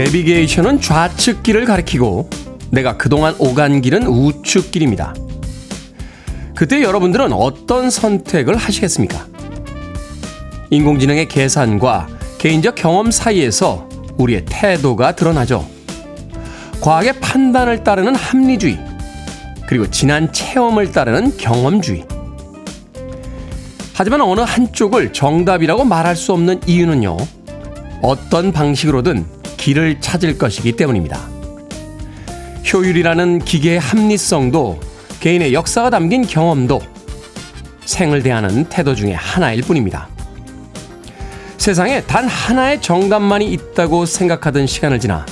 내비게이션은 좌측 길을 가리키고 내가 그동안 오간 길은 우측 길입니다. 그때 여러분들은 어떤 선택을 하시겠습니까? 인공지능의 계산과 개인적 경험 사이에서 우리의 태도가 드러나죠. 과학의 판단을 따르는 합리주의, 그리고 지난 체험을 따르는 경험주의. 하지만 어느 한쪽을 정답이라고 말할 수 없는 이유는요, 어떤 방식으로든 길을 찾을 것이기 때문입니다. 효율이라는 기계의 합리성도 개인의 역사가 담긴 경험도 생을 대하는 태도 중에 하나일 뿐입니다. 세상에 단 하나의 정답만이 있다고 생각하던 시간을 지나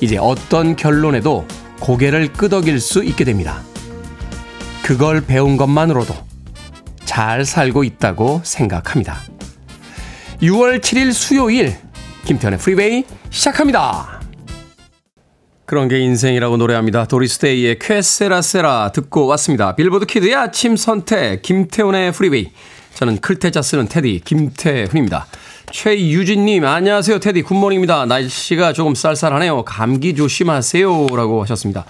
이제 어떤 결론에도 고개를 끄덕일 수 있게 됩니다. 그걸 배운 것만으로도 잘 살고 있다고 생각합니다. 6월 7일 수요일 김태훈의 프리웨이 시작합니다. 그런 게 인생이라고 노래합니다. 도리스 데이의 Que Sera Sera 듣고 왔습니다. 빌보드 kid의 아침 선택 김태훈의 프리웨이 저는 클 태자 쓰는 테디 김태훈입니다. 최유진님, 안녕하세요. 테디, good morning입니다. 날씨가 조금 쌀쌀하네요. 감기 조심하세요. 라고 하셨습니다.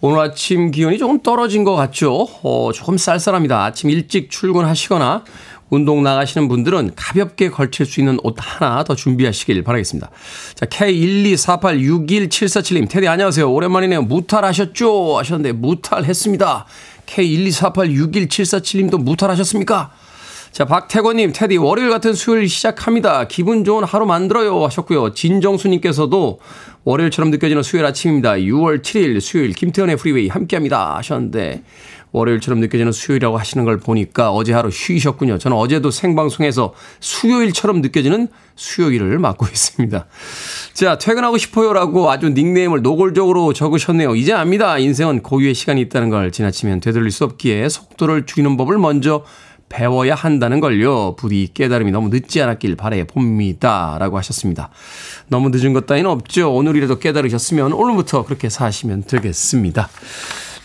오늘 아침 기온이 조금 떨어진 것 같죠? 어, 조금 쌀쌀합니다. 아침 일찍 출근하시거나 운동 나가시는 분들은 가볍게 걸칠 수 있는 옷 하나 더 준비하시길 바라겠습니다. 자, K124861747님, 테디 안녕하세요. 오랜만이네요. 무탈하셨죠? 하셨는데, 무탈했습니다. K124861747님도 무탈하셨습니까? 자, 박태권님, 테디, 월요일 같은 수요일 시작합니다. 기분 좋은 하루 만들어요. 하셨고요. 진정수님께서도 월요일처럼 느껴지는 수요일 아침입니다. 6월 7일 수요일 김태훈의 프리웨이 함께 합니다. 하셨는데, 월요일처럼 느껴지는 수요일이라고 하시는 걸 보니까 어제 하루 쉬셨군요. 저는 어제도 생방송에서 수요일처럼 느껴지는 수요일을 맡고 있습니다. 자, 퇴근하고 싶어요라고 아주 닉네임을 노골적으로 적으셨네요. 이제 압니다. 인생은 고유의 시간이 있다는 걸 지나치면 되돌릴 수 없기에 속도를 줄이는 법을 먼저 배워야 한다는 걸요. 부디 깨달음이 너무 늦지 않았길 바래 봅니다. 라고 하셨습니다. 너무 늦은 것 따위는 없죠. 오늘이라도 깨달으셨으면 오늘부터 그렇게 사시면 되겠습니다.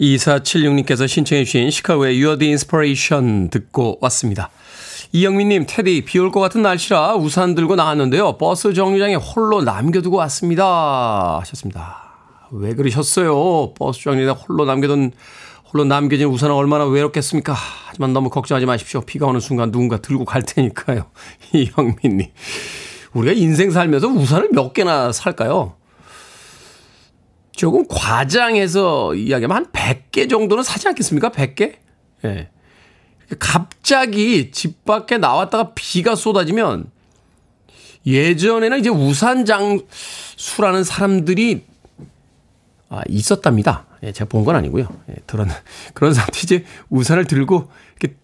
2476님께서 신청해 주신 시카고의 You're the Inspiration 듣고 왔습니다. 이영민님, 테디, 비 올 것 같은 날씨라 우산 들고 나왔는데요. 버스 정류장에 홀로 남겨두고 왔습니다. 하셨습니다. 왜 그러셨어요? 버스 정류장에 홀로 남겨둔, 홀로 남겨진 우산은 얼마나 외롭겠습니까? 하지만 너무 걱정하지 마십시오. 비가 오는 순간 누군가 들고 갈 테니까요. 이영민님. 우리가 인생 살면서 우산을 몇 개나 살까요? 조금 과장해서 이야기하면 한 100개 정도는 사지 않겠습니까? 100개? 예. 네. 갑자기 집 밖에 나왔다가 비가 쏟아지면 예전에는 이제 우산 장수라는 사람들이 아, 있었답니다. 예, 제가 본 건 아니고요. 예, 그런, 그런 사람들이 이제 우산을 들고 이렇게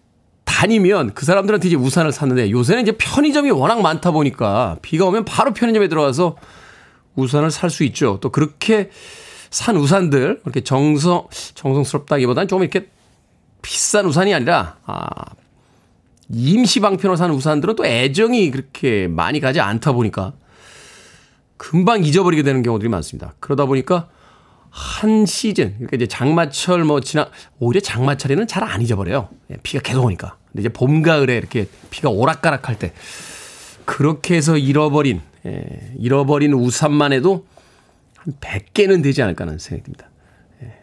다니면 그 사람들한테 이제 우산을 샀는데 요새는 이제 편의점이 워낙 많다 보니까 비가 오면 바로 편의점에 들어가서 우산을 살 수 있죠. 또 그렇게 산 우산들 이렇게 정성 정성스럽다기보다는 조금 이렇게 비싼 우산이 아니라 아 임시 방편으로 산 우산들은 또 애정이 그렇게 많이 가지 않다 보니까 금방 잊어버리게 되는 경우들이 많습니다. 그러다 보니까 한 시즌 그러니까 이제 장마철 뭐 지나 오히려 장마철에는 잘 안 잊어버려요. 예, 비가 계속 오니까. 근데 이제 봄 가을에 이렇게 비가 오락가락 할 때 그렇게 해서 잃어버린 예, 잃어버린 우산만 해도 한 100개는 되지 않을까 하는 생각이 듭니다. 예.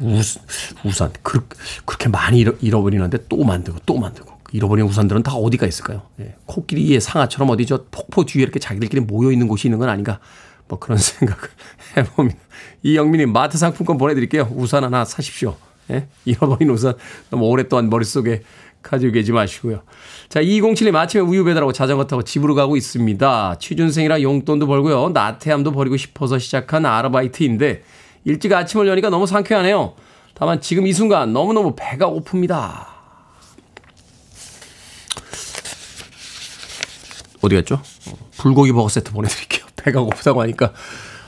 우산, 우산. 그, 그렇게 많이 잃어, 잃어버리는데 또 만들고 또 만들고. 잃어버린 우산들은 다 어디가 있을까요? 예. 코끼리의 상아처럼 어디 저 폭포 뒤에 이렇게 자기들끼리 모여 있는 곳이 있는 건 아닌가? 뭐 그런 생각을 해봅니다. 이영민님 마트 상품권 보내드릴게요. 우산 하나 사십시오. 예? 잃어버린 우산 너무 오랫동안 머릿속에 가지고 계지 마시고요. 자, 2007님 아침에 우유 배달하고 자전거 타고 집으로 가고 있습니다. 취준생이라 용돈도 벌고요. 나태함도 버리고 싶어서 시작한 아르바이트인데 일찍 아침을 여니까 너무 상쾌하네요. 다만 지금 이 순간 너무너무 배가 고픕니다. 어디 갔죠? 불고기 버거 세트 보내드릴게요. 배가 고프다고 하니까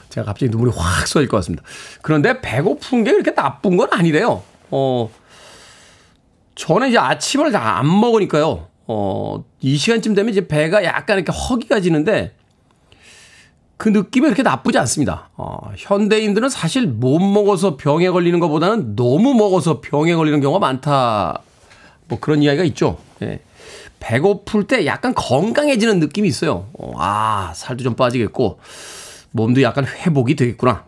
제가 갑자기 눈물이 확 쏠릴 것 같습니다. 그런데 배고픈 게 그렇게 나쁜 건 아니래요. 어, 저는 이제 아침을 다 안 먹으니까요. 어, 이 시간쯤 되면 이제 배가 약간 이렇게 허기가 지는데 그 느낌이 그렇게 나쁘지 않습니다. 어, 현대인들은 사실 못 먹어서 병에 걸리는 것보다는 너무 먹어서 병에 걸리는 경우가 많다. 뭐 그런 이야기가 있죠. 예. 배고플 때 약간 건강해지는 느낌이 있어요. 어, 아, 살도 좀 빠지겠고, 몸도 약간 회복이 되겠구나.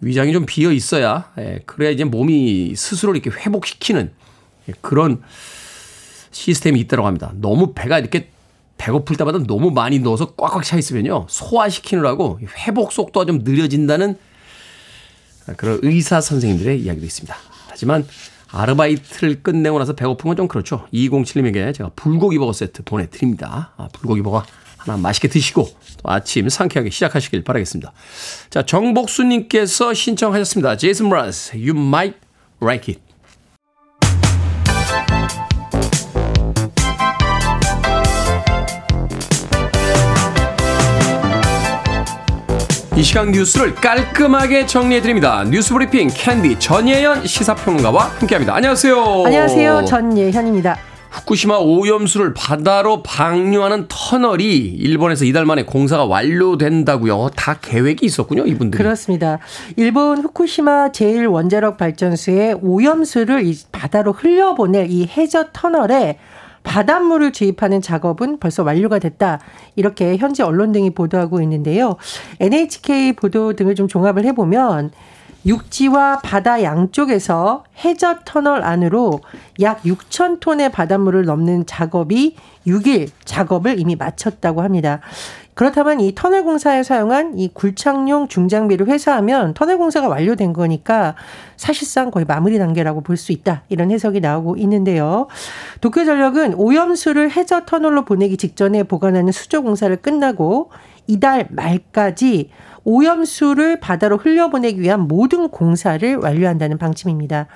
위장이 좀 비어 있어야, 예, 그래야 이제 몸이 스스로 이렇게 회복시키는 예, 그런 시스템이 있다고 합니다. 너무 배가 이렇게 배고플 때마다 너무 많이 넣어서 꽉꽉 차 있으면요. 소화시키느라고 회복 속도가 좀 느려진다는 그런 의사 선생님들의 이야기도 있습니다. 하지만 아르바이트를 끝내고 나서 배고픈 건 좀 그렇죠. 207님에게 제가 불고기 버거 세트 보내드립니다. 아, 불고기 버거 하나 맛있게 드시고 또 아침 상쾌하게 시작하시길 바라겠습니다. 자, 정복수님께서 신청하셨습니다. 제이슨 므라즈, You Might Like It. 이 시간 뉴스를 깔끔하게 정리해드립니다. 뉴스 브리핑 캔디 전예현 시사평론가와 함께합니다. 안녕하세요. 안녕하세요. 전예현입니다. 후쿠시마 오염수를 바다로 방류하는 터널이 일본에서 이달 만에 공사가 완료된다고요. 다 계획이 있었군요, 이분들. 그렇습니다. 일본 후쿠시마 제1원자력 발전소에 오염수를 바다로 흘려보낼 이 해저 터널에 바닷물을 주입하는 작업은 벌써 완료가 됐다. 이렇게 현지 언론 등이 보도하고 있는데요. NHK 보도 등을 좀 종합을 해보면 육지와 바다 양쪽에서 해저 터널 안으로 약 6천 톤의 바닷물을 넘는 작업이 6일 작업을 이미 마쳤다고 합니다. 그렇다면 이 터널 공사에 사용한 이 굴착용 중장비를 회수하면 터널 공사가 완료된 거니까 사실상 거의 마무리 단계라고 볼 수 있다. 이런 해석이 나오고 있는데요. 도쿄전력은 오염수를 해저 터널로 보내기 직전에 보관하는 수조 공사를 끝나고 이달 말까지 오염수를 바다로 흘려보내기 위한 모든 공사를 완료한다는 방침입니다.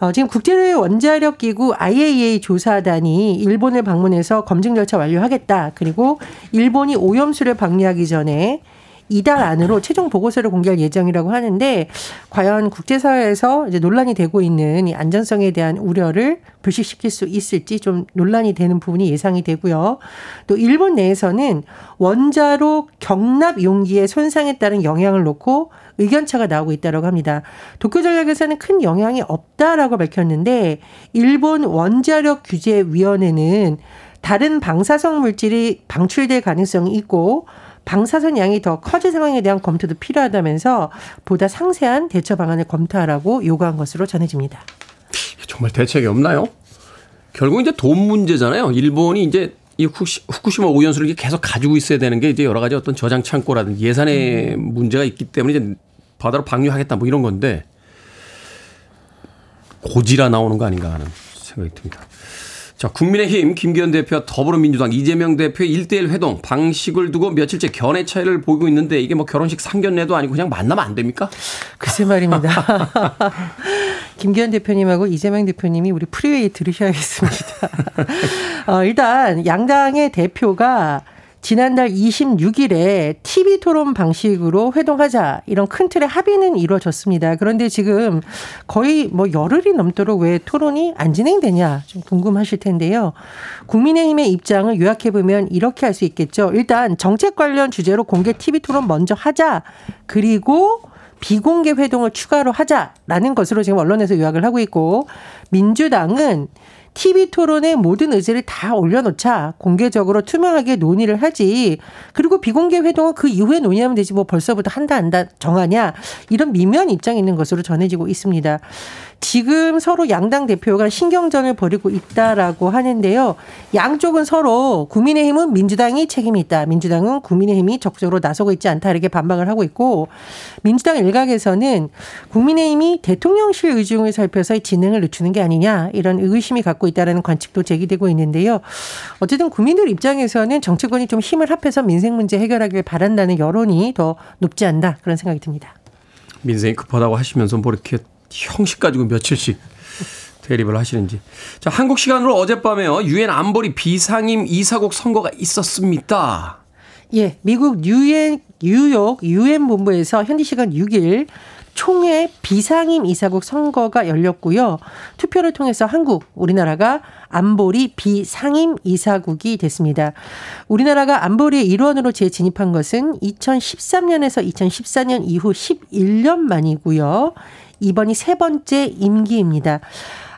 어, 지금 국제 원자력 기구 IAEA 조사단이 일본을 방문해서 검증 절차 완료하겠다. 그리고 일본이 오염수를 방류하기 전에 이달 안으로 최종 보고서를 공개할 예정이라고 하는데 과연 국제사회에서 이제 논란이 되고 있는 이 안전성에 대한 우려를 불식시킬 수 있을지 좀 논란이 되는 부분이 예상이 되고요. 또 일본 내에서는 원자로 경납 용기의 손상에 따른 영향을 놓고 의견차가 나오고 있다고 합니다. 도쿄전력에서는 큰 영향이 없다라고 밝혔는데 일본 원자력 규제 위원회는 다른 방사성 물질이 방출될 가능성이 있고 방사선 양이 더 커질 상황에 대한 검토도 필요하다면서 보다 상세한 대처 방안을 검토하라고 요구한 것으로 전해집니다. 정말 대책이 없나요? 결국 이제 돈 문제잖아요. 일본이 이제 이 후쿠시마 오염수를 계속 가지고 있어야 되는 게 이제 여러 가지 어떤 저장 창고라든지 예산의 음. 문제가 있기 때문에 이제 바다로 방류하겠다 뭐 이런 건데 고지라 나오는 거 아닌가 하는 생각이 듭니다. 자, 국민의힘 김기현 대표와 더불어민주당 이재명 대표의 1대1 회동 방식을 두고 며칠째 견해 차이를 보이고 있는데 이게 뭐 결혼식 상견례도 아니고 그냥 만나면 안 됩니까? 글쎄 말입니다. 김기현 대표님하고 이재명 대표님이 우리 프리웨이 들으셔야겠습니다. 어, 일단 양당의 대표가 지난달 26일에 TV 토론 방식으로 회동하자 이런 큰 틀의 합의는 이루어졌습니다. 그런데 지금 거의 뭐 열흘이 넘도록 왜 토론이 안 진행되냐 좀 궁금하실 텐데요. 국민의힘의 입장을 요약해 보면 이렇게 할 수 있겠죠. 일단 정책 관련 주제로 공개 TV 토론 먼저 하자. 그리고 비공개 회동을 추가로 하자라는 것으로 지금 언론에서 요약을 하고 있고 민주당은 TV 토론에 모든 의제를 다 올려놓자 공개적으로 투명하게 논의를 하지. 그리고 비공개 회동은 그 이후에 논의하면 되지 뭐 벌써부터 한다 한다 정하냐 이런 미묘한 입장이 있는 것으로 전해지고 있습니다. 지금 서로 양당 대표가 신경전을 벌이고 있다라고 하는데요. 양쪽은 서로 국민의힘은 민주당이 책임이 있다. 민주당은 국민의힘이 적극적으로 나서고 있지 않다. 이렇게 반박을 하고 있고 민주당 일각에서는 국민의힘이 대통령실 의중을 살펴서 진행을 늦추는 게 아니냐 이런 의심이 갖고 있다라는 관측도 제기되고 있는데요. 어쨌든 국민들 입장에서는 정치권이 좀 힘을 합해서 민생 문제 해결하길 바란다는 여론이 더 높지 않나 그런 생각이 듭니다. 민생이 급하다고 하시면서 뭐 이렇게 형식 가지고 며칠씩 대립을 하시는지. 자, 한국 시간으로 어젯밤에요. 유엔 안보리 비상임 이사국 선거가 있었습니다. 예, 미국 유엔 뉴욕 유엔 본부에서 현지 시간 6일 총회 비상임 이사국 선거가 열렸고요. 투표를 통해서 한국, 우리나라가 안보리 비상임 이사국이 됐습니다. 우리나라가 안보리의 일원으로 재진입한 것은 2013년에서 2014년 이후 11년 만이고요. 이번이 세 번째 임기입니다.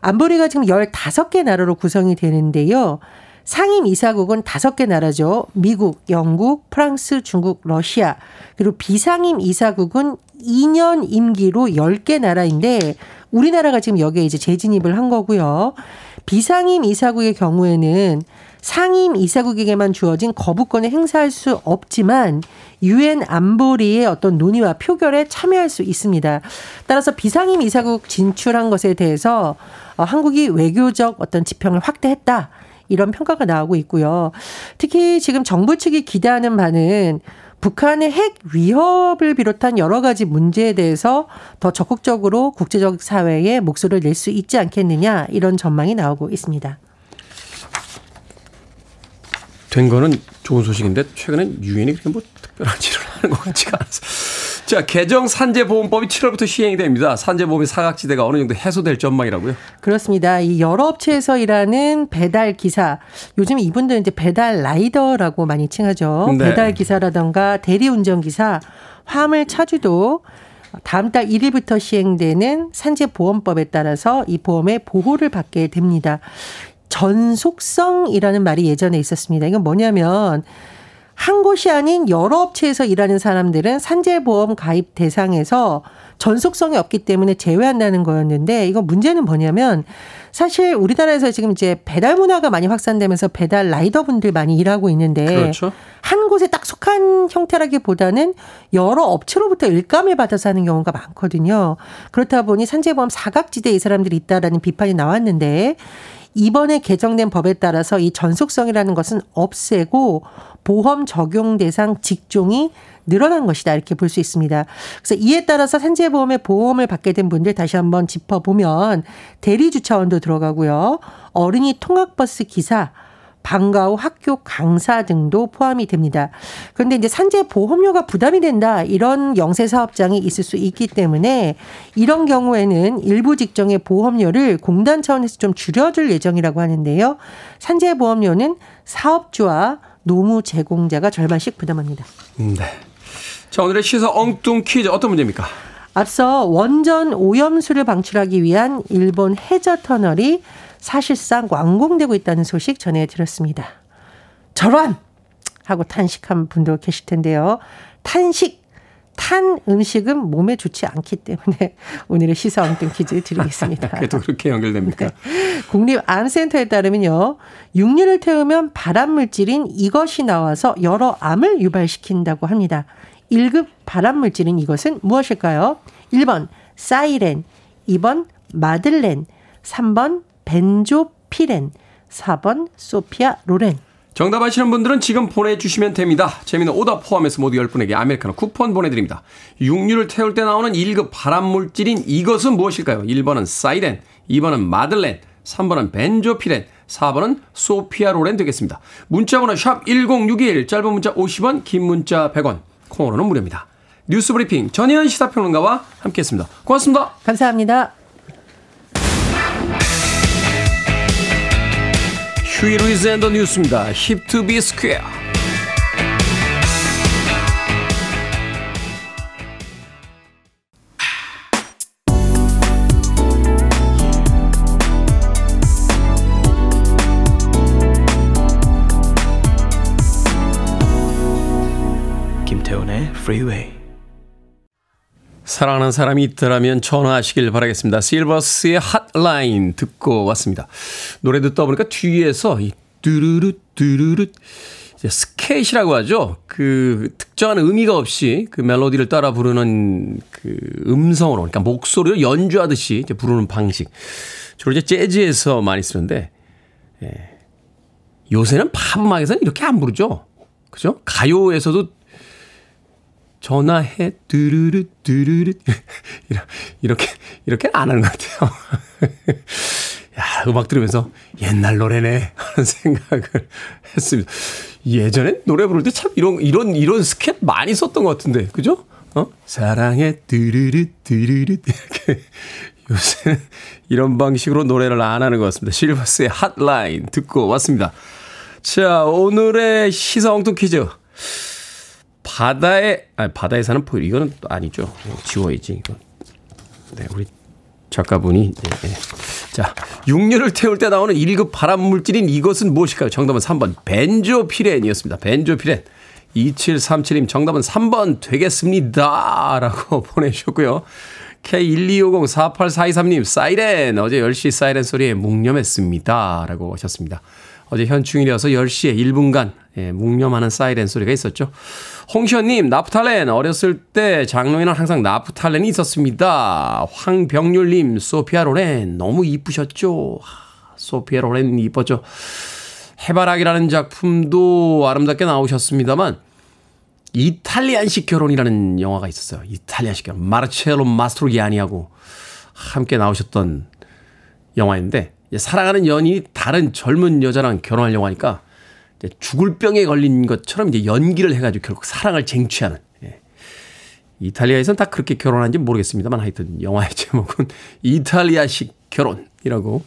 안보리가 지금 15개 나라로 구성이 되는데요. 상임 이사국은 다섯 개 나라죠. 미국, 영국, 프랑스, 중국, 러시아. 그리고 비상임 이사국은 2년 임기로 10개 나라인데 우리나라가 지금 여기에 이제 재진입을 한 거고요. 비상임 이사국의 경우에는 상임 이사국에게만 주어진 거부권을 행사할 수 없지만 유엔 안보리의 어떤 논의와 표결에 참여할 수 있습니다. 따라서 비상임 이사국 진출한 것에 대해서 어, 한국이 외교적 어떤 지평을 확대했다. 이런 평가가 나오고 있고요. 특히 지금 정부 측이 기대하는 바는 북한의 핵 위협을 비롯한 여러 가지 문제에 대해서 더 적극적으로 국제적 사회에 목소리를 낼 수 있지 않겠느냐 이런 전망이 나오고 있습니다. 된 거는 좋은 소식인데 최근엔 유엔이 그렇게 뭐 특별한 일을 하는 것 같지가 않아서. 자, 개정 산재보험법이 7월부터 시행이 됩니다. 산재보험의 사각지대가 어느 정도 해소될 전망이라고요? 그렇습니다. 이 여러 업체에서 일하는 배달 기사, 요즘 이분들은 이제 배달 라이더라고 많이 칭하죠. 네. 배달 기사라던가 대리운전 기사, 화물 차주도 다음 달 1일부터 시행되는 산재보험법에 따라서 이 보험의 보호를 받게 됩니다. 전속성이라는 말이 예전에 있었습니다. 이건 뭐냐면 한 곳이 아닌 여러 업체에서 일하는 사람들은 산재보험 가입 대상에서 전속성이 없기 때문에 제외한다는 거였는데 이거 문제는 뭐냐면 사실 우리나라에서 지금 이제 배달 문화가 많이 확산되면서 배달 라이더 분들 많이 일하고 있는데 그렇죠. 한 곳에 딱 속한 형태라기보다는 여러 업체로부터 일감을 받아서 하는 경우가 많거든요. 그렇다 보니 산재보험 사각지대에 이 사람들이 있다라는 비판이 나왔는데 이번에 개정된 법에 따라서 이 전속성이라는 것은 없애고 보험 적용 대상 직종이 늘어난 것이다 이렇게 볼 수 있습니다. 그래서 이에 따라서 산재보험의 보험을 받게 된 분들 다시 한번 짚어보면 대리주차원도 들어가고요. 어린이 통학버스 기사, 방과 후 학교 강사 등도 포함이 됩니다. 그런데 이제 산재 보험료가 부담이 된다 이런 영세 사업장이 있을 수 있기 때문에 이런 경우에는 일부 직종의 보험료를 공단 차원에서 좀 줄여줄 예정이라고 하는데요. 산재 보험료는 사업주와 노무 제공자가 절반씩 부담합니다. 네. 자 오늘의 시사 엉뚱 퀴즈 어떤 문제입니까? 앞서 원전 오염수를 방출하기 위한 일본 해저 터널이 사실상 완공되고 있다는 소식 전해드렸습니다. 저런! 하고 탄식한 분도 계실 텐데요. 탄식! 탄 음식은 몸에 좋지 않기 때문에 오늘의 시사 엉뚱 퀴즈 드리겠습니다. 그래도 그렇게 연결됩니까? 네. 국립암센터에 따르면요. 육류를 태우면 발암 물질인 이것이 나와서 여러 암을 유발시킨다고 합니다. 1급 발암물질인 이것은 무엇일까요? 1번 사이렌, 2번 마들렌, 3번 벤조피렌, 4번 소피아 로렌. 정답 아시는 분들은 지금 보내주시면 됩니다. 재미는 오답 포함해서 모두 10분에게 아메리카노 쿠폰 보내드립니다. 육류를 태울 때 나오는 1급 발암물질인 이것은 무엇일까요? 1번은 사이렌, 2번은 마들렌, 3번은 벤조피렌, 4번은 소피아로렌 되겠습니다. 문자번호 샵 1061, 짧은 문자 50원, 긴 문자 100원, 콩으로는 무료입니다. 뉴스 브리핑 전예현 시사평론가와 함께했습니다. 고맙습니다. 감사합니다. 휴이 루이즈 앤더 뉴스입니다. 힙투비 스퀘어. 프리웨이 사랑하는 사람이 있더라면 전화하시길 바라겠습니다. 실버스의 Hot Line 듣고 왔습니다. 노래 듣다 보니까 뒤에서 이 뚜루루 뚜루루 스캣이라고 하죠. 그 특정한 의미가 없이 그 멜로디를 따라 부르는 그 음성으로 그러니까 목소리를 연주하듯이 이제 부르는 방식. 주로 이제 재즈에서 많이 쓰는데 예. 요새는 팝 음악에서는 이렇게 안 부르죠. 그죠? 가요에서도 전화해 두루루 두루루 이렇게 이렇게 안 하는 것 같아요. 야 음악 들으면서 옛날 노래네 하는 생각을 했습니다. 예전에 노래 부를 때 참 이런 이런 이런 스캣 많이 썼던 것 같은데 그죠? 어 사랑해 두루루 두루루 이렇게 요새는 이런 방식으로 노래를 안 하는 것 같습니다. 실버스의 핫라인 듣고 왔습니다. 자 오늘의 시사 엉뚱 퀴즈. 바다에 아니 바다에 사는 포유 이거는 또 아니죠. 지워야지 이거. 네, 우리 작가분이 네, 네. 자 육류를 태울 때 나오는 1급 발암 물질인 이것은 무엇일까요? 정답은 3번 벤조피렌이었습니다. 벤조피렌. 2737님 정답은 3번 되겠습니다. 라고 보내주셨고요. K125048423님 사이렌 어제 10시 사이렌 소리에 묵념했습니다. 라고 하셨습니다. 어제 현충일이어서 10시에 1분간 예, 묵념하는 사이렌 소리가 있었죠. 홍시현님, 나프탈렌. 어렸을 때 장롱에는 항상 나프탈렌이 있었습니다. 황병률님, 소피아 로렌. 너무 이쁘셨죠? 소피아 로렌 이뻤죠? 해바라기라는 작품도 아름답게 나오셨습니다만, 이탈리안식 결혼이라는 영화가 있었어요. 이탈리안식 결혼. 마르첼로 마스트로기아니하고 함께 나오셨던 영화인데, 사랑하는 연인이 다른 젊은 여자랑 결혼하려고 하니까 죽을 병에 걸린 것처럼 이제 연기를 해가지고 결국 사랑을 쟁취하는. 예. 이탈리아에선 다 그렇게 결혼한지 모르겠습니다만 하여튼 영화의 제목은 이탈리아식 결혼이라고.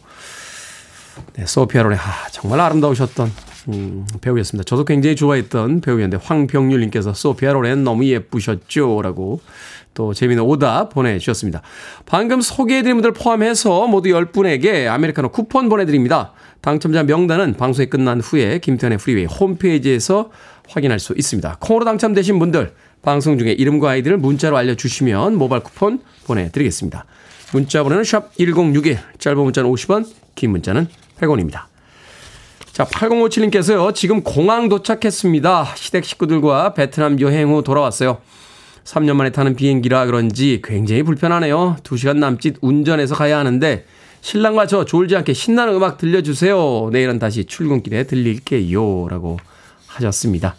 네, 소피아 론의 아, 정말 아름다우셨던 음, 배우였습니다. 저도 굉장히 좋아했던 배우였는데 황병률님께서 소피아 로렌 너무 예쁘셨죠라고 또 재미있는 오답 보내주셨습니다. 방금 소개해드린 분들 포함해서 모두 10분에게 아메리카노 쿠폰 보내드립니다. 당첨자 명단은 방송이 끝난 후에 김태훈의 프리웨이 홈페이지에서 확인할 수 있습니다. 콩으로 당첨되신 분들 방송 중에 이름과 아이디를 문자로 알려주시면 모바일 쿠폰 보내드리겠습니다. 문자 번호는 샵 1061, 짧은 문자는 50원, 긴 문자는 100원입니다. 자, 8057님께서요, 지금 공항 도착했습니다. 시댁 식구들과 베트남 여행 후 돌아왔어요. 3년 만에 타는 비행기라 그런지 굉장히 불편하네요. 2시간 남짓 운전해서 가야 하는데 신랑과 저 졸지 않게 신나는 음악 들려주세요. 내일은 다시 출근길에 들릴게요. 라고 하셨습니다.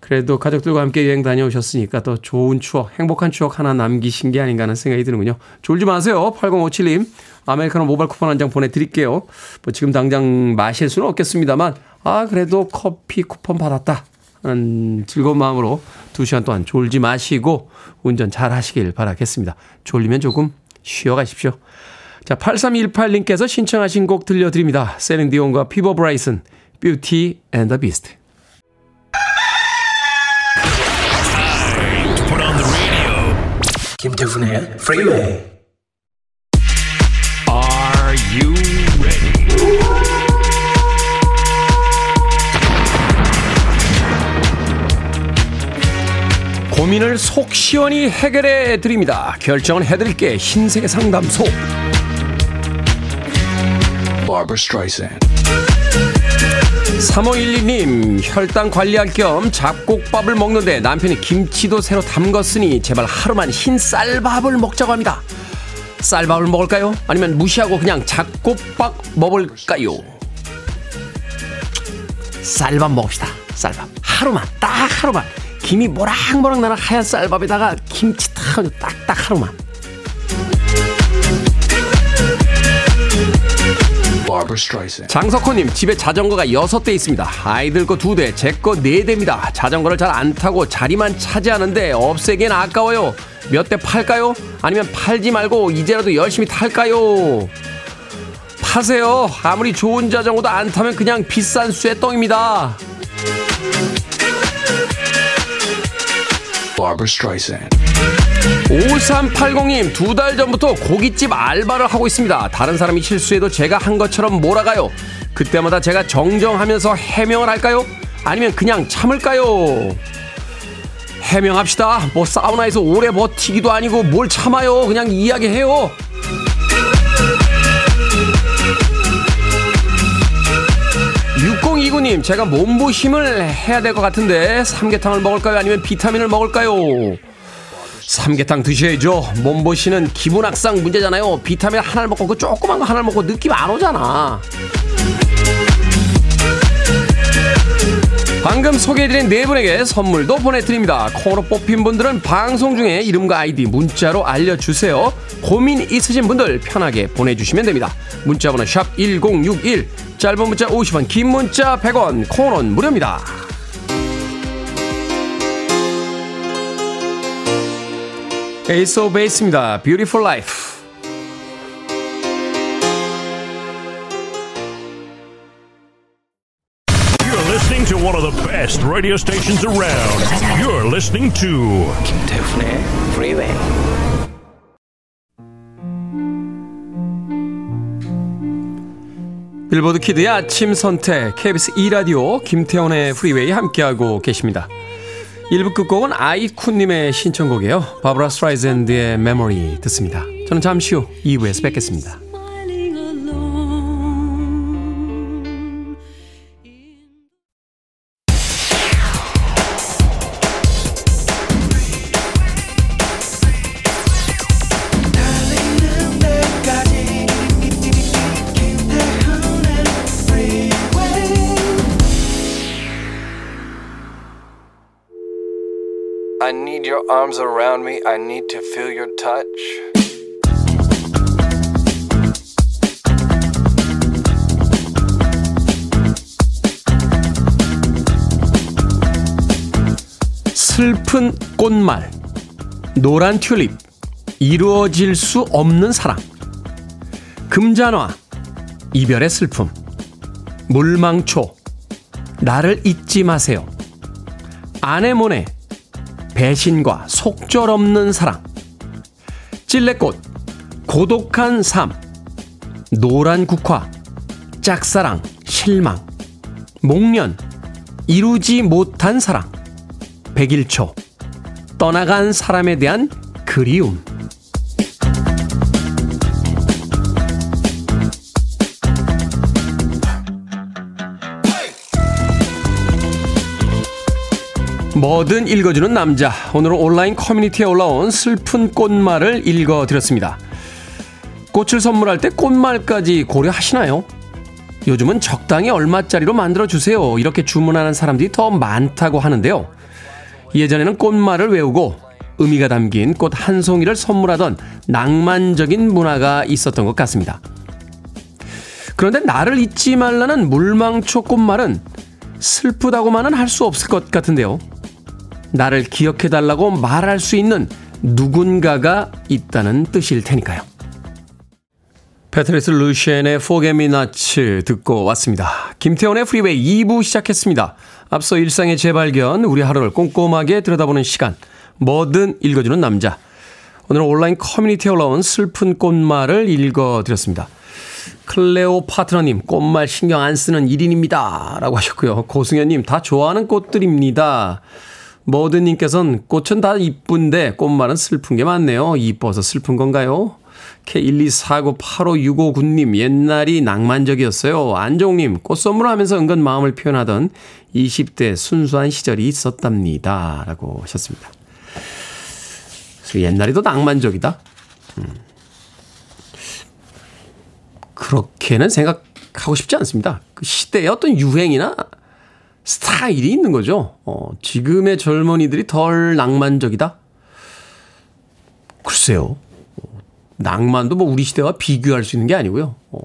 그래도 가족들과 함께 여행 다녀오셨으니까 또 좋은 추억, 행복한 추억 하나 남기신 게 아닌가 하는 생각이 드는군요. 졸지 마세요. 8057님. 아메리카노 모바일 쿠폰 한 장 보내드릴게요. 뭐 지금 당장 마실 수는 없겠습니다만, 아, 그래도 커피 쿠폰 받았다. 하는 즐거운 마음으로 두 시간 동안 졸지 마시고 운전 잘 하시길 바라겠습니다. 졸리면 조금 쉬어 가십시오. 자, 8318님께서 신청하신 곡 들려드립니다. 셀린 디온과 피보 브라이슨, Beauty and the Beast. 김태훈의 프리웨이 Are you ready? 고민을 속 시원히 해결해 드립니다. 결정은 해드릴게 흰색 상담소. Barbara Streisand 3512님, 혈당 관리할 겸 잡곡밥을 먹는데 남편이 김치도 새로 담궜으니 제발 하루만 흰 쌀밥을 먹자고 합니다. 쌀밥을 먹을까요? 아니면 무시하고 그냥 잡곡밥 먹을까요? 쌀밥 먹읍시다. 쌀밥. 하루만, 딱 하루만. 김이 모락모락 나는 하얀 쌀밥에다가 김치 탁, 딱딱 하루만. 장석호님 집에 자전거가 6대 있습니다. 아이들 거 2대, 제 거 4대입니다. 자전거를 잘 안 타고 자리만 차지하는데 없애기엔 아까워요. 몇 대 팔까요? 아니면 팔지 말고 이제라도 열심히 탈까요? 파세요. 아무리 좋은 자전거도 안 타면 그냥 비싼 쇠똥입니다. Barbara Streisand 5380님 두 달 전부터 고깃집 알바를 하고 있습니다. 다른 사람이 실수해도 제가 한 것처럼 몰아가요. 그때마다 제가 정정하면서 해명을 할까요? 아니면 그냥 참을까요? 해명합시다. 뭐 사우나에서 오래 버티기도 아니고 뭘 참아요. 그냥 이야기해요. 6029님, 제가 몸보힘을 해야 될 것 같은데 삼계탕을 먹을까요? 아니면 비타민을 먹을까요? 삼계탕 드셔야죠. 몸보신은 기분 악상 문제잖아요. 비타민 하나를 먹고 그 조그만 거 하나를 먹고 느낌 안 오잖아. 방금 소개해드린 네 분에게 선물도 보내드립니다. 콩으로 뽑힌 분들은 방송 중에 이름과 아이디 문자로 알려주세요. 고민 있으신 분들 편하게 보내주시면 됩니다. 문자번호 샵 1061, 짧은 문자 50원, 긴 문자 100원, 콩은 무료입니다. 에이스 오브 베이스입니다. Beautiful Life. You're listening to one of the best radio stations around. You're listening to 김태훈의 Freeway. 빌보드 키드의 아침 선택 KBS 2라디오 김태훈의 프리웨이 함께하고 계십니다. 1부 끝곡은 아이쿤님의 신청곡이에요. 바브라 스트라이젠드의 메모리 듣습니다. 저는 잠시 후 2부에서 뵙겠습니다. Arms around me. I need to feel your touch. 슬픈 꽃말, 노란 튤립, 이루어질 수 없는 사랑, 금잔화, 이별의 슬픔, 물망초, 나를 잊지 마세요, 아내모네, 배신과 속절 없는 사랑, 찔레꽃, 고독한 삶, 노란 국화, 짝사랑, 실망, 목련, 이루지 못한 사랑, 백일초 떠나간 사람에 대한 그리움 뭐든 읽어주는 남자 오늘은 온라인 커뮤니티에 올라온 슬픈 꽃말을 읽어드렸습니다 꽃을 선물할 때 꽃말까지 고려하시나요? 요즘은 적당히 얼마짜리로 만들어주세요 이렇게 주문하는 사람들이 더 많다고 하는데요 예전에는 꽃말을 외우고 의미가 담긴 꽃 한 송이를 선물하던 낭만적인 문화가 있었던 것 같습니다. 그런데 나를 잊지 말라는 물망초 꽃말은 슬프다고만은 할 수 없을 것 같은데요. 나를 기억해달라고 말할 수 있는 누군가가 있다는 뜻일 테니까요. 패트리스 루시엔의 Not 듣고 왔습니다. 김태훈의 프리웨이 2부 시작했습니다. 앞서 일상의 재발견, 우리 하루를 꼼꼼하게 들여다보는 시간, 뭐든 읽어주는 남자. 오늘은 온라인 커뮤니티에 올라온 슬픈 꽃말을 읽어드렸습니다. 클레오 파트너님, 꽃말 신경 안 쓰는 1인입니다. 라고 하셨고요. 고승현님, 다 좋아하는 꽃들입니다. 머드님께서는 꽃은 다 이쁜데 꽃말은 슬픈 게 많네요. 이뻐서 슬픈 건가요? K124985659님, 옛날이 낭만적이었어요. 안종님, 꽃 선물하면서 은근 마음을 표현하던 20대 순수한 시절이 있었답니다. 라고 하셨습니다. 옛날이 더 낭만적이다? 음. 그렇게는 생각하고 싶지 않습니다. 그 시대의 어떤 유행이나 스타일이 있는 거죠. 어, 지금의 젊은이들이 덜 낭만적이다? 글쎄요. 낭만도 뭐 우리 시대와 비교할 수 있는 게 아니고요. 어,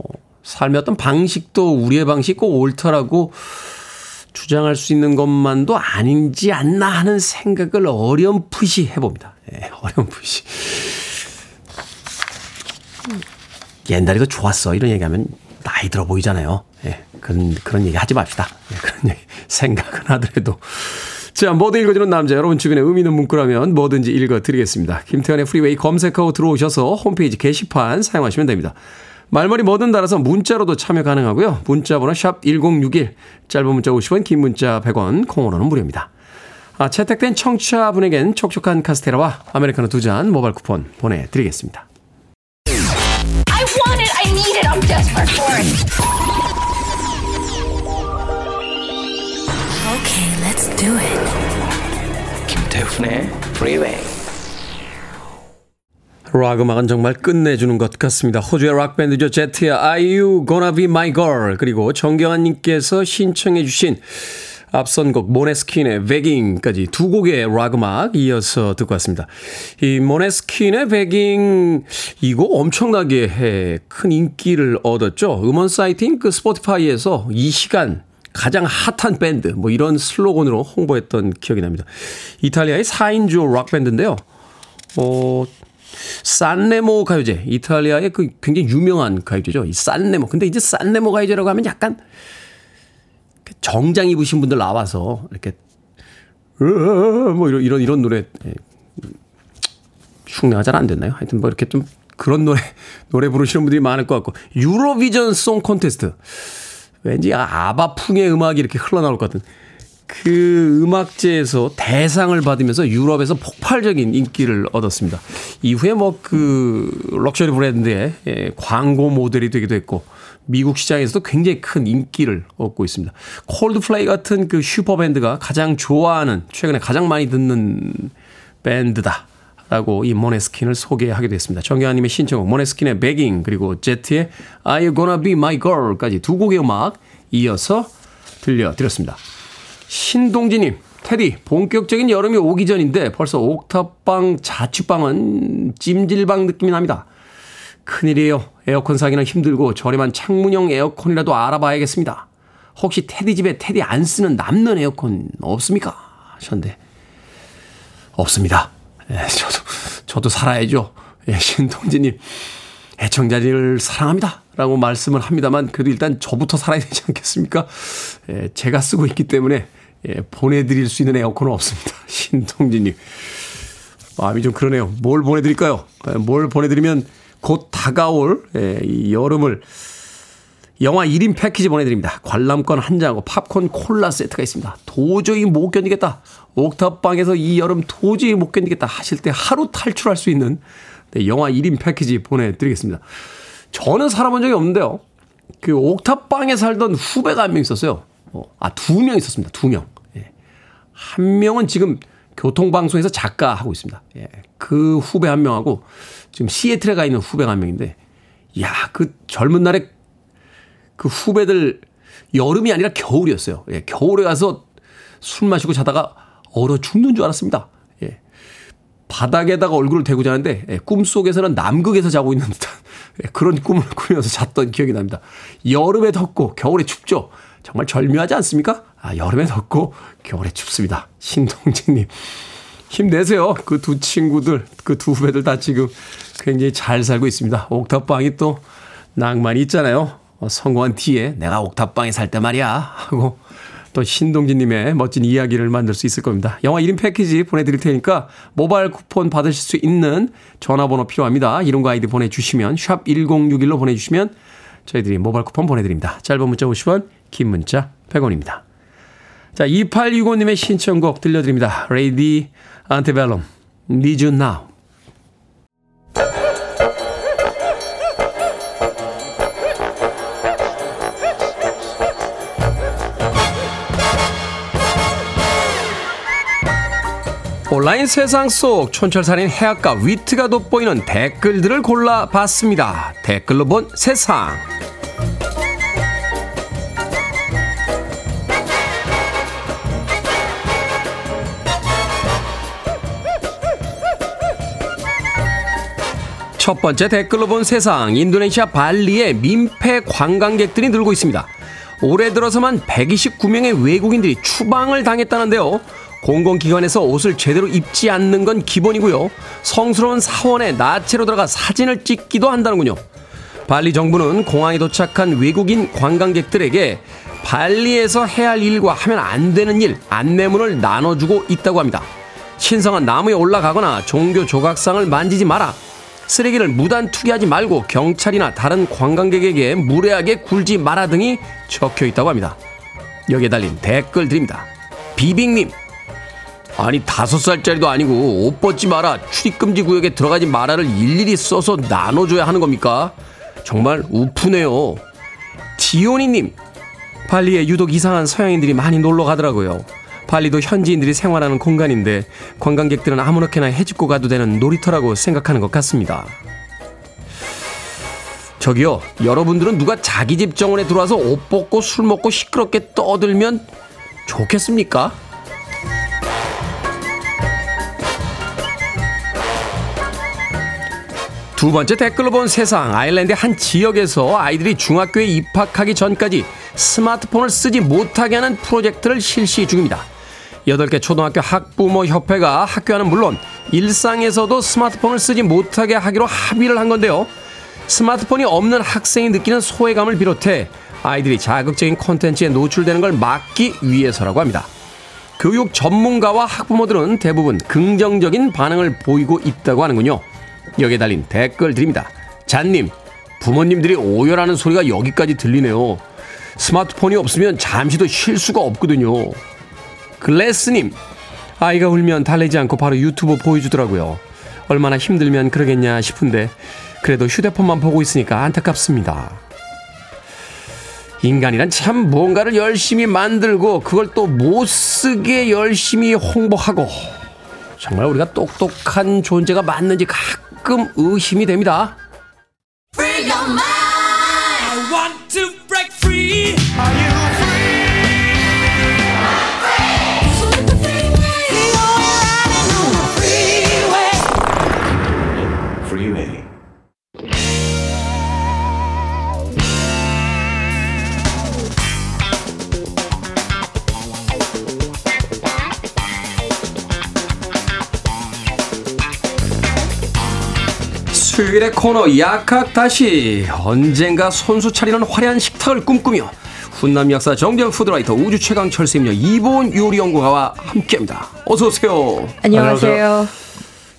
삶의 어떤 방식도 우리의 방식 꼭 옳다라고 주장할 수 있는 것만도 아닌지 않나 하는 생각을 어렴풋이 해봅니다. 예, 어렴풋이. 옛날이 더 좋았어. 이런 얘기하면 나이 들어 보이잖아요. 예, 그런, 그런 얘기 하지 맙시다. 예, 그런 얘기 생각은 하더라도. 자, 뭐든 읽어주는 남자. 여러분 주변에 의미 있는 문구라면 뭐든지 읽어드리겠습니다. 김태훈의 프리웨이 검색하고 들어오셔서 홈페이지 게시판 사용하시면 됩니다. 말머리 뭐든 달아서 문자로도 참여 가능하고요. 문자 번호 샵 1061, 짧은 문자 50원, 긴 문자 100원, 콩으로는 무료입니다. 아, 채택된 청취자분에겐 촉촉한 카스테라와 아메리카노 두 잔 모바일 쿠폰 보내드리겠습니다. Do it. 김태훈의 Freeway. 락 음악은 정말 끝내주는 것 같습니다. 호주의 락밴드죠. 제트의 Are You Gonna Be My Girl 그리고 정경환님께서 신청해 주신 앞선 곡 모네스킨의 베깅까지 두 곡의 락 음악 이어서 듣고 왔습니다. 이 모네스킨의 베깅 이곡 엄청나게 큰 인기를 얻었죠. 음원 사이트인 그 스포티파이에서 이 시간 가장 핫한 밴드 뭐 이런 슬로건으로 홍보했던 기억이 납니다. 이탈리아의 4인조 락 밴드인데요. 어, 산네모 가요제. 이탈리아의 그 굉장히 유명한 가요제죠. 이 산네모. 근데 이제 산네모 가요제라고 하면 약간 그 정장 입으신 분들 나와서 이렇게 뭐 이런 이런 이런 노래 예. 흉내가 잘 안 됐나요? 하여튼 뭐 이렇게 좀 그런 노래 노래 부르시는 분들이 많을 것 같고 유로비전 송 콘테스트 왠지 아바풍의 음악이 이렇게 흘러나올 것 같은 그 음악제에서 대상을 받으면서 유럽에서 폭발적인 인기를 얻었습니다. 이후에 뭐 그 럭셔리 브랜드의 예, 광고 모델이 되기도 했고 미국 시장에서도 굉장히 큰 인기를 얻고 있습니다. 콜드플레이 같은 그 슈퍼밴드가 가장 좋아하는 최근에 가장 많이 듣는 밴드다. 라고 이 모네스킨을 소개하게 됐습니다. 정교환님의 신청곡 모네스킨의 베깅 그리고 제트의 Are You Gonna Be My Girl까지 두 곡의 음악 이어서 들려드렸습니다. 신동진님, 테디, 본격적인 여름이 오기 전인데 벌써 옥탑방, 자취방은 찜질방 느낌이 납니다. 큰일이에요. 에어컨 사기는 힘들고 저렴한 창문형 에어컨이라도 알아봐야겠습니다. 혹시 테디 집에 테디 안 쓰는 남는 에어컨 없습니까? 하셨는데, 없습니다. 예, 저도, 저도 살아야죠. 예, 신동진님, 애청자를 사랑합니다. 라고 말씀을 합니다만, 그래도 일단 저부터 살아야 되지 않겠습니까? 예, 제가 쓰고 있기 때문에, 예, 보내드릴 수 있는 에어컨은 없습니다. 신동진님. 마음이 좀 그러네요. 뭘 보내드릴까요? 예, 뭘 보내드리면 곧 다가올 예, 이 여름을 영화 1인 패키지 보내드립니다. 관람권 한 장하고 팝콘 콜라 세트가 있습니다. 도저히 못 견디겠다. 옥탑방에서 이 여름 도저히 못 견디겠다 하실 때 하루 탈출할 수 있는 네, 영화 1인 패키지 보내드리겠습니다. 저는 살아본 적이 없는데요. 그 옥탑방에 살던 후배가 한 명 있었어요. 어, 아, 두 명 있었습니다. 두 명. 예. 한 명은 지금 교통방송에서 작가 하고 있습니다. 예. 그 후배 한 명하고 지금 시애틀에 가 있는 후배가 한 명인데, 야, 그 젊은 날에 그 후배들 여름이 아니라 겨울이었어요. 예, 겨울에 가서 술 마시고 자다가 얼어 죽는 줄 알았습니다. 예. 바닥에다가 얼굴을 대고 자는데 예, 꿈속에서는 남극에서 자고 있는 듯한 예, 그런 꿈을 꾸면서 잤던 기억이 납니다. 여름에 덥고 겨울에 춥죠. 정말 절묘하지 않습니까? 아, 여름에 덥고 겨울에 춥습니다. 신동진님. 힘내세요. 그 두 친구들, 그 두 후배들 다 지금 굉장히 잘 살고 있습니다. 옥탑방이 또 낭만이 있잖아요. 어, 성공한 뒤에 내가 옥탑방에 살 때 말이야 하고 또 신동진님의 멋진 이야기를 만들 수 있을 겁니다. 영화 1인 패키지 보내드릴 테니까 모바일 쿠폰 받으실 수 있는 전화번호 필요합니다. 이름과 아이디 보내주시면 샵 1061로 보내주시면 저희들이 모바일 쿠폰 보내드립니다. 짧은 문자 50원 긴 문자 100원입니다. 자 2865님의 신청곡 들려드립니다. 레이디 Need You Now 온라인 세상 속 촌철살인 해악과 위트가 돋보이는 댓글들을 골라봤습니다. 댓글로 본 세상. 첫 번째 댓글로 본 세상. 인도네시아 발리에 민폐 관광객들이 늘고 있습니다. 올해 들어서만 129명의 외국인들이 추방을 당했다는데요. 공공기관에서 옷을 제대로 입지 않는 건 기본이고요. 성스러운 사원에 나체로 들어가 사진을 찍기도 한다는군요. 발리 정부는 공항에 도착한 외국인 관광객들에게 발리에서 해야 할 일과 하면 안 되는 일, 안내문을 나눠주고 있다고 합니다. 신성한 나무에 올라가거나 종교 조각상을 만지지 마라. 쓰레기를 무단 투기하지 말고 경찰이나 다른 관광객에게 무례하게 굴지 마라 등이 적혀 있다고 합니다. 여기에 달린 댓글 드립니다. 비빅님, 아니 다섯 살짜리도 아니고 옷 벗지 마라 출입금지 구역에 들어가지 마라를 일일이 써서 나눠줘야 하는 겁니까? 정말 우프네요. 지오니님 발리에 유독 이상한 서양인들이 많이 놀러 가더라고요. 발리도 현지인들이 생활하는 공간인데 관광객들은 아무렇게나 해집고 가도 되는 놀이터라고 생각하는 것 같습니다. 저기요, 여러분들은 누가 자기 집 정원에 들어와서 옷 벗고 술 먹고 시끄럽게 떠들면 좋겠습니까? 두 번째 댓글로 본 세상 아일랜드 한 지역에서 아이들이 중학교에 입학하기 전까지 스마트폰을 쓰지 못하게 하는 프로젝트를 실시 중입니다. 8개 초등학교 학부모 협회가 학교와는 물론 일상에서도 스마트폰을 쓰지 못하게 하기로 합의를 한 건데요. 스마트폰이 없는 학생이 느끼는 소외감을 비롯해 아이들이 자극적인 콘텐츠에 노출되는 걸 막기 위해서라고 합니다. 교육 전문가와 학부모들은 대부분 긍정적인 반응을 보이고 있다고 하는군요. 여기에 달린 댓글 드립니다. 잔님, 부모님들이 오열하는 소리가 여기까지 들리네요. 스마트폰이 없으면 잠시도 쉴 수가 없거든요. 글래스님, 아이가 울면 달래지 않고 바로 유튜브 보여주더라고요. 얼마나 힘들면 그러겠냐 싶은데, 그래도 휴대폰만 보고 있으니까 안타깝습니다. 인간이란 참 무언가를 열심히 만들고, 그걸 또 못 쓰게 열심히 홍보하고, 정말 우리가 똑똑한 존재가 맞는지 가끔 의심이 됩니다. 수요일의 코너 약학다시 언젠가 손수 차리는 화려한 식탁을 꿈꾸며 훈남 약사 정재영 푸드라이터 우주 최강 철수임녀 이보은 요리 연구가와 함께합니다. 어서 오세요. 안녕하세요.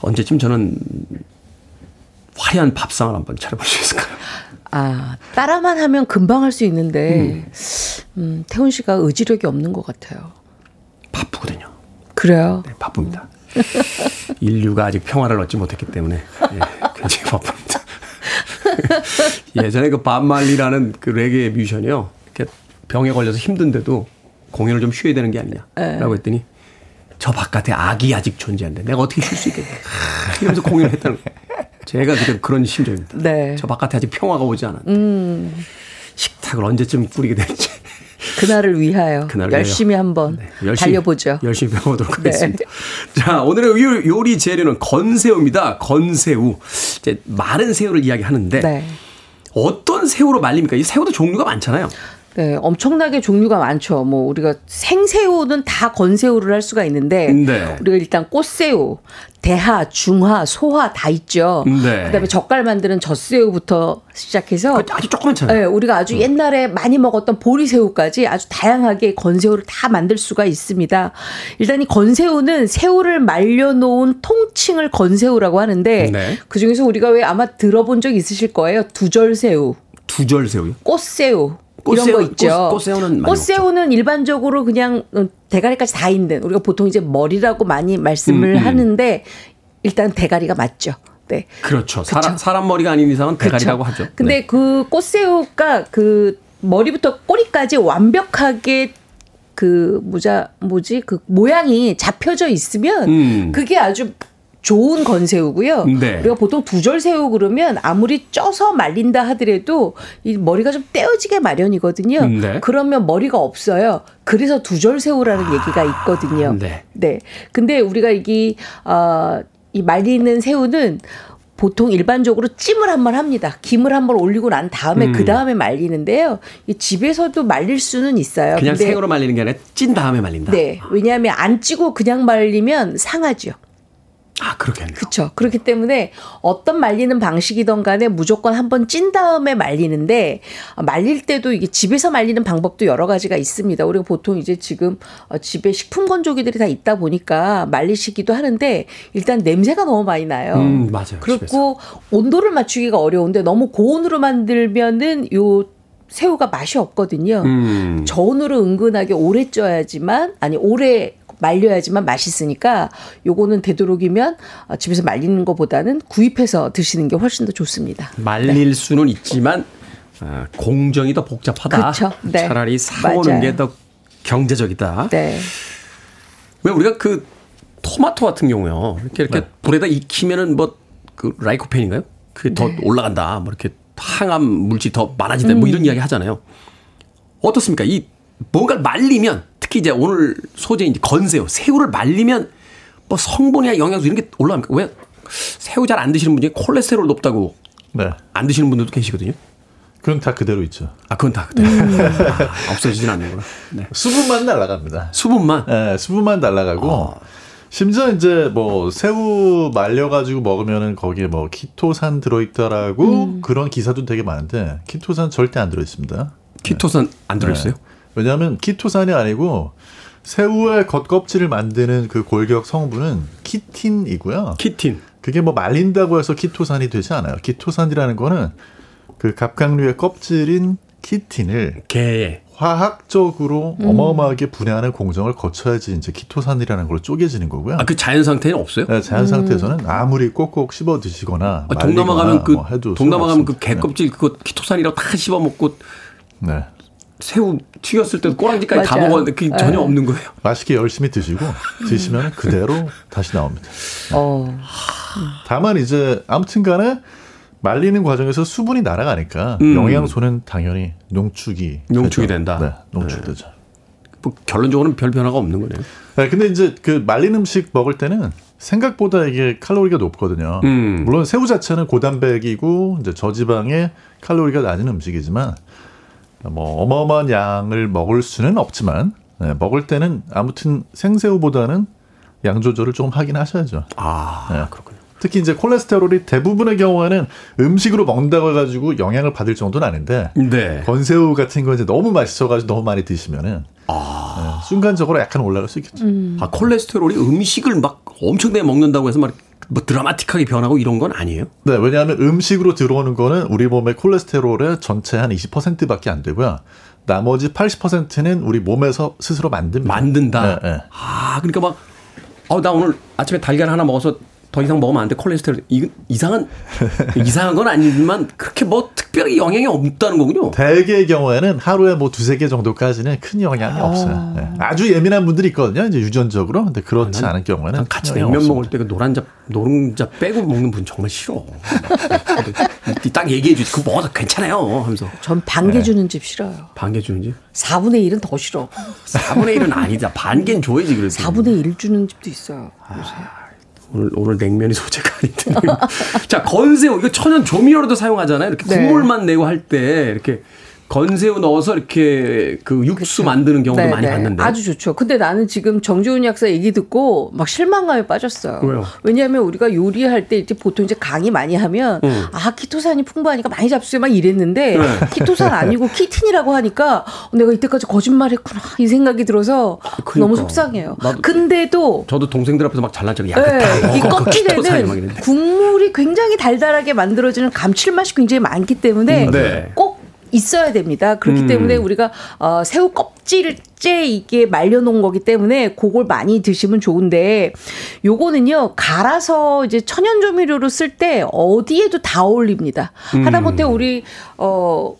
언제쯤 저는 화려한 밥상을 한번 차려볼 수 있을까요? 아, 따라만 하면 금방 할 수 있는데, 음. 태훈 씨가 의지력이 없는 것 같아요. 바쁘거든요. 그래요? 네, 바쁩니다. 인류가 아직 평화를 얻지 못했기 때문에 예, 굉장히 바쁩니다. 예전에 그 반말리라는 그 레게 뮤지션이요. 이렇게 병에 걸려서 힘든데도 공연을 좀 쉬어야 되는 게 아니냐라고 했더니 저 바깥에 악이 아직 존재하는데 내가 어떻게 쉴 수 있겠냐. 이러면서 공연을 했다는 거예요. 제가 그때 그런 심정입니다. 네. 저 바깥에 아직 평화가 오지 않았는데 음, 식탁을 언제쯤 꾸리게 될지 그날을 위하여 그날을 열심히 위하여. 한번 네, 열심히, 달려보죠. 열심히 배워보도록 네. 하겠습니다. 자, 오늘의 요- 요리 재료는 건새우입니다. 건새우. 이제 마른 새우를 이야기하는데 네. 어떤 새우로 말립니까? 이 새우도 종류가 많잖아요. 네, 엄청나게 종류가 많죠. 뭐 우리가 생새우는 다 건새우를 할 수가 있는데 네. 우리가 일단 꽃새우, 대하, 중하, 소하 다 있죠. 네. 그다음에 젓갈 만드는 젖새우부터 시작해서 그 아주 조그맣잖아요. 네, 우리가 아주 옛날에 많이 먹었던 보리새우까지 아주 다양하게 건새우를 다 만들 수가 있습니다. 일단 이 건새우는 새우를 말려놓은 통칭을 건새우라고 하는데 네. 그 중에서 우리가 왜 아마 들어본 적 있으실 거예요. 두절새우, 두절 새우요. 꽃새우. 꽃새우, 이런 거 있죠. 꽃- 꽃새우는 많이 꽃새우는 일반적으로 그냥 어, 대가리까지 다 있는 우리가 보통 이제 머리라고 많이 말씀을 음, 음. 하는데 일단 대가리가 맞죠. 네. 그렇죠. 사람, 사람 머리가 아닌 이상은 대가리라고 그쵸. 하죠. 근데 네. 그 꽃새우가 그 머리부터 꼬리까지 완벽하게 그 모자 뭐지 그 모양이 잡혀져 있으면 음. 그게 아주 좋은 건새우고요. 네. 우리가 보통 두절 새우 그러면 아무리 쪄서 말린다 하더라도 이 머리가 좀 떼어지게 마련이거든요. 네. 그러면 머리가 없어요. 그래서 두절 새우라는 얘기가 있거든요. 네. 네. 근데 우리가 이게 어, 이 말리는 새우는 보통 일반적으로 찜을 한번 합니다. 김을 한번 올리고 난 다음에 음. 그 다음에 말리는데요. 이 집에서도 말릴 수는 있어요. 그냥 근데 생으로 말리는 게 아니라 찐 다음에 말린다. 네. 왜냐하면 안 찌고 그냥 말리면 상하죠. 아, 그렇겠네요. 그렇죠. 그렇기 때문에 어떤 말리는 방식이든 간에 무조건 한번 찐 다음에 말리는데 아, 말릴 때도 이게 집에서 말리는 방법도 여러 가지가 있습니다. 우리가 보통 이제 지금 어, 집에 식품 건조기들이 다 있다 보니까 말리시기도 하는데 일단 냄새가 너무 많이 나요. 음, 맞아요. 그리고 온도를 맞추기가 어려운데 너무 고온으로 만들면은 요 새우가 맛이 없거든요. 음. 저온으로 은근하게 오래 쪄야지만 아니 오래 말려야지만 맛있으니까 요거는 되도록이면 어, 집에서 말리는 것보다는 구입해서 드시는 게 훨씬 더 좋습니다. 말릴 수는 있지만 아, 공정이 더 복잡하다. 그쵸. 네. 차라리 사오는. 게 더 경제적이다. 네. 왜 우리가 그 토마토 같은 경우요. 이렇게 이렇게 불에다 익히면은 뭐 그 라이코펜인가요? 그게 더 올라간다. 뭐 이렇게 항암 물질이 더 많아진다. 뭐 이런 이야기 하잖아요. 어떻습니까? 이 뭔가를 말리면 특히 이제 오늘 소재인 건새우, 새우를 말리면 뭐 성분이나 영양소 이런 게 올라갑니까? 왜 새우 잘 안 드시는 분 중에 콜레스테롤 높다고 네. 안 드시는 분들도 계시거든요. 그건 다 그대로 있죠. 아, 그건 다 그대로. 아, 없어지진 않는구나. 네. 수분만 날아갑니다. 수분만. 네, 수분만 날아가고 어. 심지어 이제 뭐 새우 말려가지고 먹으면은 거기에 뭐 키토산 들어있다라고 그런 기사도 되게 많은데 키토산 절대 안 들어있습니다. 키토산 안 들어있어요? 네. 왜냐하면 키토산이 아니고 새우의 겉껍질을 만드는 그 골격 성분은 키틴이고요. 키틴. 그게 뭐 말린다고 해서 키토산이 되지 않아요. 키토산이라는 거는 그 갑각류의 껍질인 키틴을 개에. 화학적으로 어마어마하게 분해하는 공정을 거쳐야지 이제 키토산이라는 걸로 쪼개지는 거고요. 아, 그 자연 상태는 없어요? 네, 자연 상태에서는 아무리 꼭꼭 씹어 드시거나 아, 동남아 가면 그뭐 해도 동남아 가면 그 소용없습니다. 개껍질 그거 키토산이라고 다 씹어 먹고 네. 네. 새우 튀겼을 때도 꼬랑지까지 다 맞아요. 먹었는데 그게 전혀 네. 없는 거예요. 맛있게 열심히 드시고 드시면 그대로 다시 나옵니다. 어. 다만 이제 아무튼간에 말리는 과정에서 수분이 날아가니까 음. 영양소는 당연히 농축이 농축이 되죠. 된다. 네, 농축되죠. 뭐 결론적으로는 별 변화가 없는 거네요. 네, 근데 이제 그 말린 음식 먹을 때는 생각보다 이게 칼로리가 높거든요. 음. 물론 새우 자체는 고단백이고 이제 저지방의 칼로리가 낮은 음식이지만 뭐 어마어마한 양을 먹을 수는 없지만 네, 먹을 때는 아무튼 생새우보다는 양 조절을 조금 하긴 하셔야죠. 아, 네. 그렇군요. 특히 이제 콜레스테롤이 대부분의 경우에는 음식으로 먹는다고 해가지고 영향을 받을 정도는 아닌데 네. 건새우 같은 거 이제 너무 맛있어가지고 너무 많이 드시면은 네, 순간적으로 약간 올라갈 수 있겠죠. 아, 콜레스테롤이 음식을 막 엄청나게 먹는다고 해서 막 뭐 드라마틱하게 변하고 이런 건 아니에요? 네, 왜냐하면 음식으로 들어오는 거는 우리 몸의 콜레스테롤의 전체 한 20%밖에 안 되고요. 나머지 80%는 우리 몸에서 스스로 만듭니다. 만든다. 네, 네. 아, 그러니까 막, 어, 나 오늘 아침에 달걀 하나 먹어서 더 이상 먹으면 안 돼. 콜레스테롤. 이건 이상한, 이상한 건 아니지만 그렇게 뭐 특별히 영향이 없다는 거군요. 대개의 경우에는 하루에 뭐 두세 개 정도까지는 큰 영향이 없어요. 네. 아주 예민한 분들이 있거든요. 이제 유전적으로. 근데 그렇지 않은 경우에는 난 같이 큰 영향 냉면 없습니다. 먹을 때 그 노란자, 노른자 빼고 먹는 분 정말 싫어. 딱 얘기해 주지. 그거 먹어도 괜찮아요. 하면서. 전 반개 주는 집 싫어요. 반개 주는지? 4분의 1은 더 싫어. 4분의 1은 아니다. 반개는 줘야지, 그래서. 4분의 1 주는 집도 있어요. 요새. 오늘, 오늘 냉면이 소재가 아닌데. 자, 건새우. 이거 천연 조미료로도 사용하잖아요. 이렇게 네. 국물만 내고 할 때 이렇게 건새우 넣어서 이렇게 그 육수 만드는 경우도 많이 봤는데. 그렇죠. 아주 좋죠. 근데 나는 지금 정지훈 약사 얘기 듣고 막 실망감에 빠졌어요. 왜요? 왜냐하면 우리가 요리할 때 이제 보통 이제 강의 많이 하면 음. 아 키토산이 풍부하니까 많이 잡수요 막 이랬는데 네. 키토산 아니고 키틴이라고 하니까 내가 이때까지 거짓말했구나 이 생각이 들어서 그러니까. 너무 속상해요. 근데도 저도 동생들 앞에서 막 잘난 척 야, 네, 이 먹어. 그 껍질에는. 국물이 굉장히 달달하게 만들어지는 감칠맛이 굉장히 많기 때문에 음, 네. 꼭 있어야 됩니다. 그렇기 음. 때문에 우리가 어, 새우 껍질째 이게 말려놓은 거기 때문에 그걸 많이 드시면 좋은데 요거는요 갈아서 이제 천연조미료로 쓸 때 어디에도 다 어울립니다. 음. 하다못해 우리 어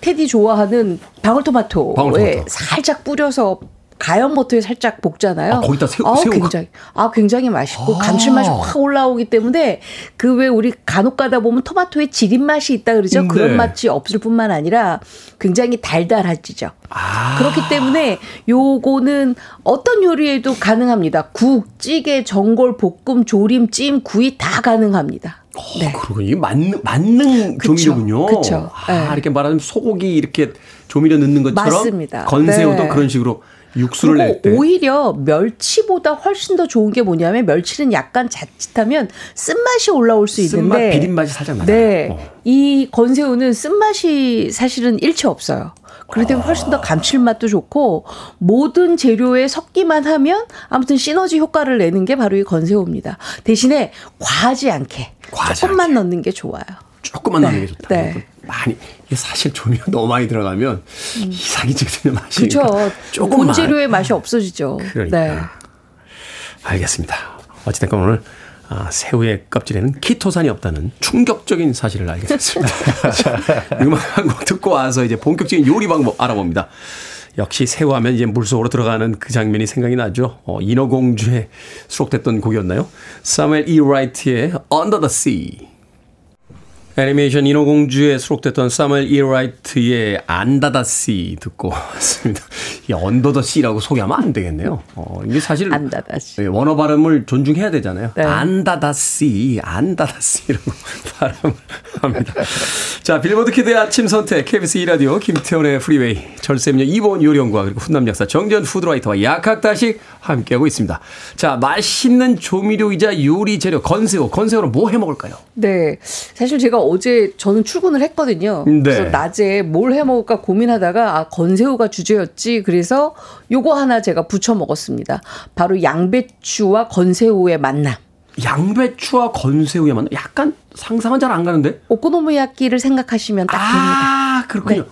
테디 좋아하는 방울토마토에 방울토마토. 살짝 뿌려서 가염 버터에 살짝 볶잖아요. 아, 거기다 새우- 아우, 새우가? 굉장히 아 굉장히 맛있고 아. 감칠맛이 확 올라오기 때문에 그 왜 우리 간혹 가다 보면 토마토에 지린 맛이 있다 그러죠. 음, 그런 네. 맛이 없을 뿐만 아니라 굉장히 달달하지죠. 아. 그렇기 때문에 요거는 어떤 요리에도 가능합니다. 국, 찌개, 전골, 볶음, 조림, 찜, 구이 다 가능합니다. 네. 그러고 이게 맞는 맞는 그쵸, 조미료군요. 그쵸. 아, 네. 이렇게 말하면 소고기 이렇게 조미료 넣는 것처럼 맞습니다. 건새우도 네. 그런 식으로 육수를 낼 때. 오히려 멸치보다 훨씬 더 좋은 게 뭐냐면 멸치는 약간 자칫하면 쓴맛이 올라올 수 쓴맛, 있는데 비린맛이 살짝 나요. 네. 어. 이 건새우는 쓴맛이 사실은 일체 없어요. 때문에 훨씬 더 감칠맛도 좋고 모든 재료에 섞기만 하면 아무튼 시너지 효과를 내는 게 바로 이 건새우입니다. 대신에 과하지 않게 과하지 조금만 않게. 넣는 게 좋아요. 조금만 넣는 게 좋다. 네. 많이 이게 사실 조미료 너무 많이 들어가면 이상해지거든요 맛이. 그렇죠. 그러니까 조금만. 본재료의 맛이 없어지죠. 그러니까. 네. 알겠습니다. 어찌됐건 오늘 아, 새우의 껍질에는 키토산이 없다는 충격적인 사실을 알게 됐습니다. 자, 음악 한 곡 듣고 와서 이제 본격적인 요리 방법 알아봅니다. 역시 새우하면 이제 물속으로 들어가는 그 장면이 생각이 나죠. 어, 인어공주에 수록됐던 곡이었나요? 사무엘 E. 라이트의 Under the Sea. 애니메이션 인어공주에 수록됐던 사무엘 E. 라이트의 Under the Sea 듣고 왔습니다. 이 Under the Sea라고 소개하면 안 되겠네요. 어, 이게 사실 Under the Sea. 예, 원어 발음을 존중해야 되잖아요. 네. 안다다씨, 안다다씨라고 발음을 합니다. 자, 빌보드 키드의 아침 선택, KBS 2라디오, 김태훈의 프리웨이, 절세미녀 이보은 요리연구가 그리고 훈남 약사 정재훈 food writer와 약학다식 함께하고 있습니다. 자, 맛있는 조미료이자 요리 재료, 건새우. 건새우는 뭐 해 먹을까요? 네. 사실 제가 어제 저는 출근을 했거든요. 네. 그래서 낮에 뭘 해 먹을까 고민하다가 아, 건새우가 주제였지. 그래서 요거 하나 제가 부쳐 먹었습니다. 바로 양배추와 건새우의 만남. 양배추와 건새우의 만남. 약간 상상은 잘 안 가는데? 오코노미야끼를 생각하시면 딱 됩니다. 아, 그렇군요.